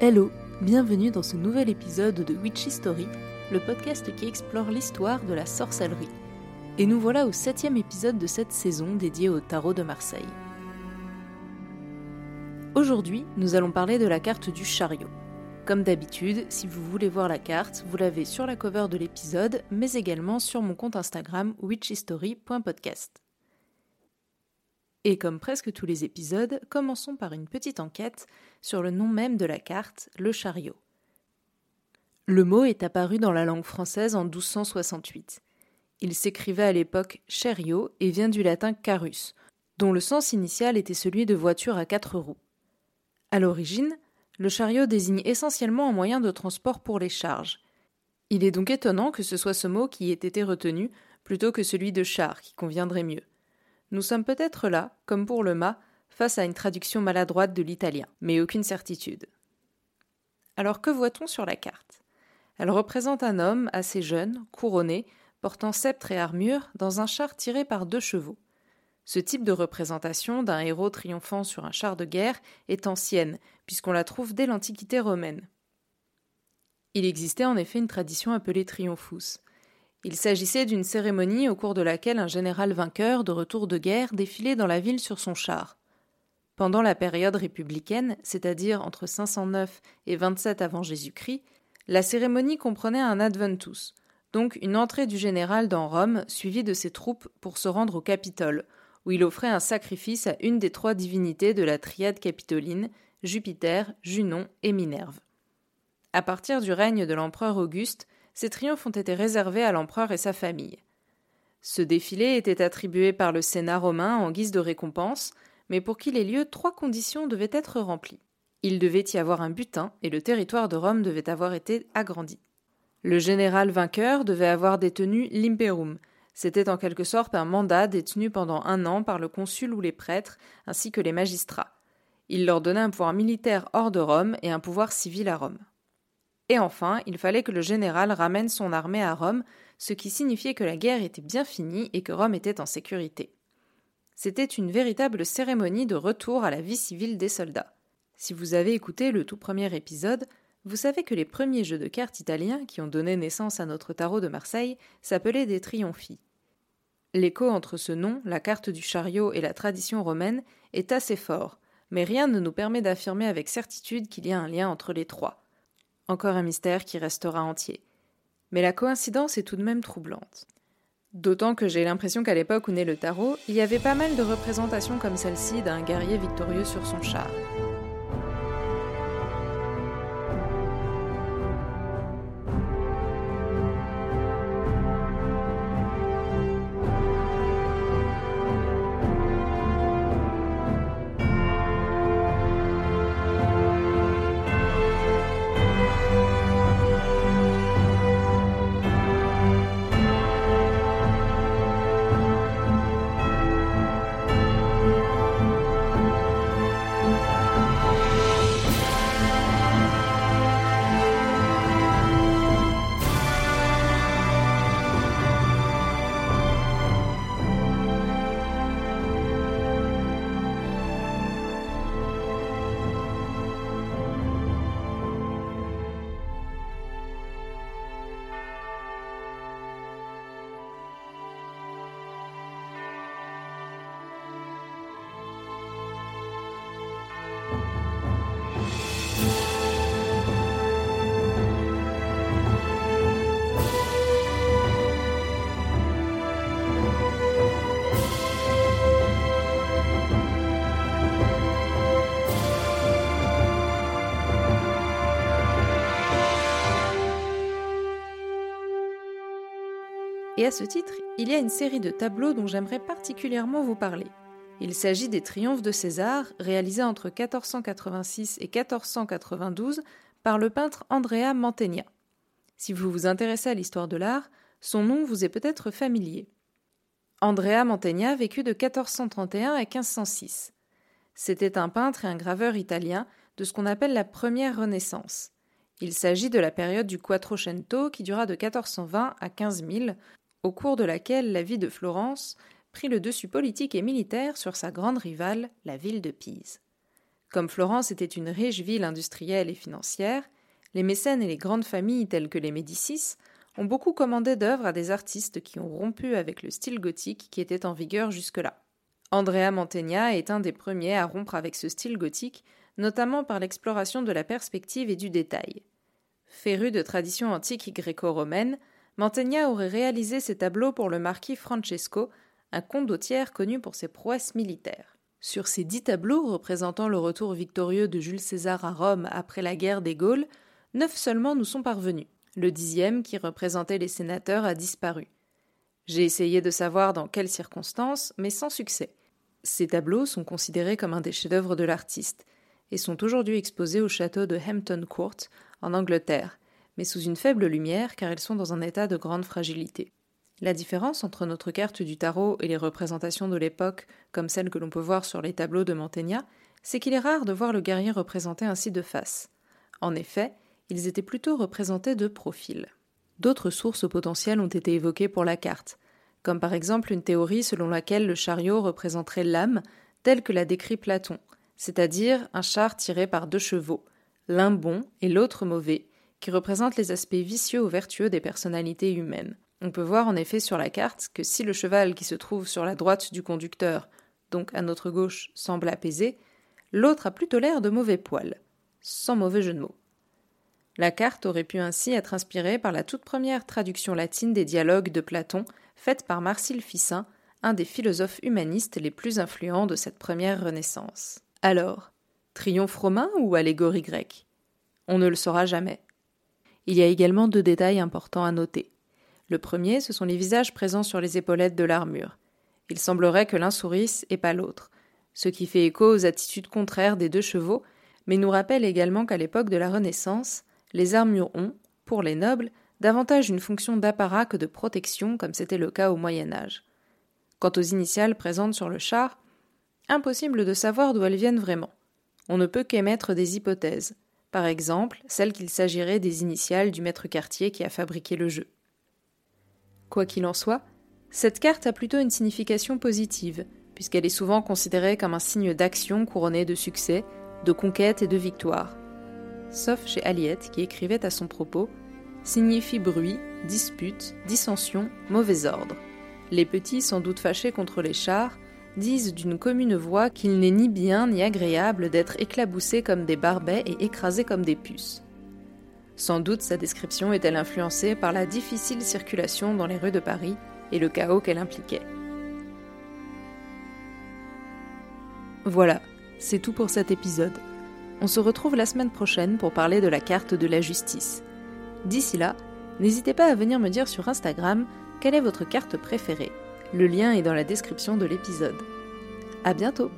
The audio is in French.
Hello, bienvenue dans ce nouvel épisode de Witchy Story, le podcast qui explore l'histoire de la sorcellerie. Et nous voilà au septième épisode de cette saison dédiée au tarot de Marseille. Aujourd'hui, nous allons parler de la carte du chariot. Comme d'habitude, si vous voulez voir la carte, vous l'avez sur la cover de l'épisode, mais également sur mon compte Instagram witchystory.podcast. Et comme presque tous les épisodes, commençons par une petite enquête sur le nom même de la carte, le chariot. Le mot est apparu dans la langue française en 1268. Il s'écrivait à l'époque chariot et vient du latin carus, dont le sens initial était celui de voiture à quatre roues. À l'origine, le chariot désigne essentiellement un moyen de transport pour les charges. Il est donc étonnant que ce soit ce mot qui ait été retenu plutôt que celui de char qui conviendrait mieux. Nous sommes peut-être là, comme pour le mât, face à une traduction maladroite de l'italien, mais aucune certitude. Alors que voit-on sur la carte? Elle représente un homme assez jeune, couronné, portant sceptre et armure, dans un char tiré par deux chevaux. Ce type de représentation d'un héros triomphant sur un char de guerre est ancienne, puisqu'on la trouve dès l'Antiquité romaine. Il existait en effet une tradition appelée triomphus. Il s'agissait d'une cérémonie au cours de laquelle un général vainqueur de retour de guerre défilait dans la ville sur son char. Pendant la période républicaine, c'est-à-dire entre 509 et 27 avant Jésus-Christ, la cérémonie comprenait un adventus, donc une entrée du général dans Rome suivie de ses troupes pour se rendre au Capitole, où il offrait un sacrifice à une des trois divinités de la triade capitoline, Jupiter, Junon et Minerve. À partir du règne de l'empereur Auguste, ces triomphes ont été réservés à l'empereur et sa famille. Ce défilé était attribué par le Sénat romain en guise de récompense, mais pour qu'il ait lieu, trois conditions devaient être remplies. Il devait y avoir un butin et le territoire de Rome devait avoir été agrandi. Le général vainqueur devait avoir détenu l'imperum. C'était en quelque sorte un mandat détenu pendant un an par le consul ou les prêtres, ainsi que les magistrats. Il leur donnait un pouvoir militaire hors de Rome et un pouvoir civil à Rome. Et enfin, il fallait que le général ramène son armée à Rome, ce qui signifiait que la guerre était bien finie et que Rome était en sécurité. C'était une véritable cérémonie de retour à la vie civile des soldats. Si vous avez écouté le tout premier épisode, vous savez que les premiers jeux de cartes italiens qui ont donné naissance à notre tarot de Marseille s'appelaient des triomphi. L'écho entre ce nom, la carte du chariot et la tradition romaine est assez fort, mais rien ne nous permet d'affirmer avec certitude qu'il y a un lien entre les trois. Encore un mystère qui restera entier. Mais la coïncidence est tout de même troublante. D'autant que j'ai l'impression qu'à l'époque où naît le tarot, il y avait pas mal de représentations comme celle-ci d'un guerrier victorieux sur son char. Et à ce titre, il y a une série de tableaux dont j'aimerais particulièrement vous parler. Il s'agit des triomphes de César, réalisés entre 1486 et 1492 par le peintre Andrea Mantegna. Si vous vous intéressez à l'histoire de l'art, son nom vous est peut-être familier. Andrea Mantegna vécut de 1431 à 1506. C'était un peintre et un graveur italien de ce qu'on appelle la première Renaissance. Il s'agit de la période du Quattrocento qui dura de 1420 à 15000, au cours de laquelle la vie de Florence prit le dessus politique et militaire sur sa grande rivale, la ville de Pise. Comme Florence était une riche ville industrielle et financière, les mécènes et les grandes familles telles que les Médicis ont beaucoup commandé d'œuvres à des artistes qui ont rompu avec le style gothique qui était en vigueur jusque-là. Andrea Mantegna est un des premiers à rompre avec ce style gothique, notamment par l'exploration de la perspective et du détail. Féru de tradition antique gréco-romaine, Mantegna aurait réalisé ses tableaux pour le marquis Francesco, un condottière connu pour ses prouesses militaires. Sur ces dix tableaux représentant le retour victorieux de Jules César à Rome après la guerre des Gaules, neuf seulement nous sont parvenus. Le dixième, qui représentait les sénateurs, a disparu. J'ai essayé de savoir dans quelles circonstances, mais sans succès. Ces tableaux sont considérés comme un des chefs-d'œuvre de l'artiste et sont aujourd'hui exposés au château de Hampton Court, en Angleterre, mais sous une faible lumière car ils sont dans un état de grande fragilité. La différence entre notre carte du tarot et les représentations de l'époque, comme celles que l'on peut voir sur les tableaux de Mantegna, c'est qu'il est rare de voir le guerrier représenté ainsi de face. En effet, ils étaient plutôt représentés de profil. D'autres sources potentielles ont été évoquées pour la carte, comme par exemple une théorie selon laquelle le chariot représenterait l'âme, telle que l'a décrit Platon, c'est-à-dire un char tiré par deux chevaux, l'un bon et l'autre mauvais, qui représentent les aspects vicieux ou vertueux des personnalités humaines. On peut voir en effet sur la carte que si le cheval qui se trouve sur la droite du conducteur, donc à notre gauche, semble apaisé, l'autre a plutôt l'air de mauvais poil, sans mauvais jeu de mots. La carte aurait pu ainsi être inspirée par la toute première traduction latine des dialogues de Platon, faite par Marcille Ficin, un des philosophes humanistes les plus influents de cette première Renaissance. Alors, triomphe romain ou allégorie grecque? On ne le saura jamais. Il y a également deux détails importants à noter. Le premier, ce sont les visages présents sur les épaulettes de l'armure. Il semblerait que l'un sourisse et pas l'autre, ce qui fait écho aux attitudes contraires des deux chevaux, mais nous rappelle également qu'à l'époque de la Renaissance, les armures ont, pour les nobles, davantage une fonction d'apparat que de protection, comme c'était le cas au Moyen Âge. Quant aux initiales présentes sur le char, impossible de savoir d'où elles viennent vraiment. On ne peut qu'émettre des hypothèses, par exemple celle qu'il s'agirait des initiales du maître quartier qui a fabriqué le jeu. Quoi qu'il en soit, cette carte a plutôt une signification positive, puisqu'elle est souvent considérée comme un signe d'action couronné de succès, de conquête et de victoire sauf chez Aliette qui écrivait à son propos signifie bruit, dispute, dissension, mauvais ordre. Les petits, sans doute fâchés contre les chars, disent d'une commune voix qu'il n'est ni bien ni agréable d'être éclaboussés comme des barbets et écrasés comme des puces. Sans doute sa description est-elle influencée par la difficile circulation dans les rues de Paris et le chaos qu'elle impliquait. Voilà, c'est tout pour cet épisode. On se retrouve la semaine prochaine pour parler de la carte de la justice. D'ici là, n'hésitez pas à venir me dire sur Instagram quelle est votre carte préférée. Le lien est dans la description de l'épisode. À bientôt!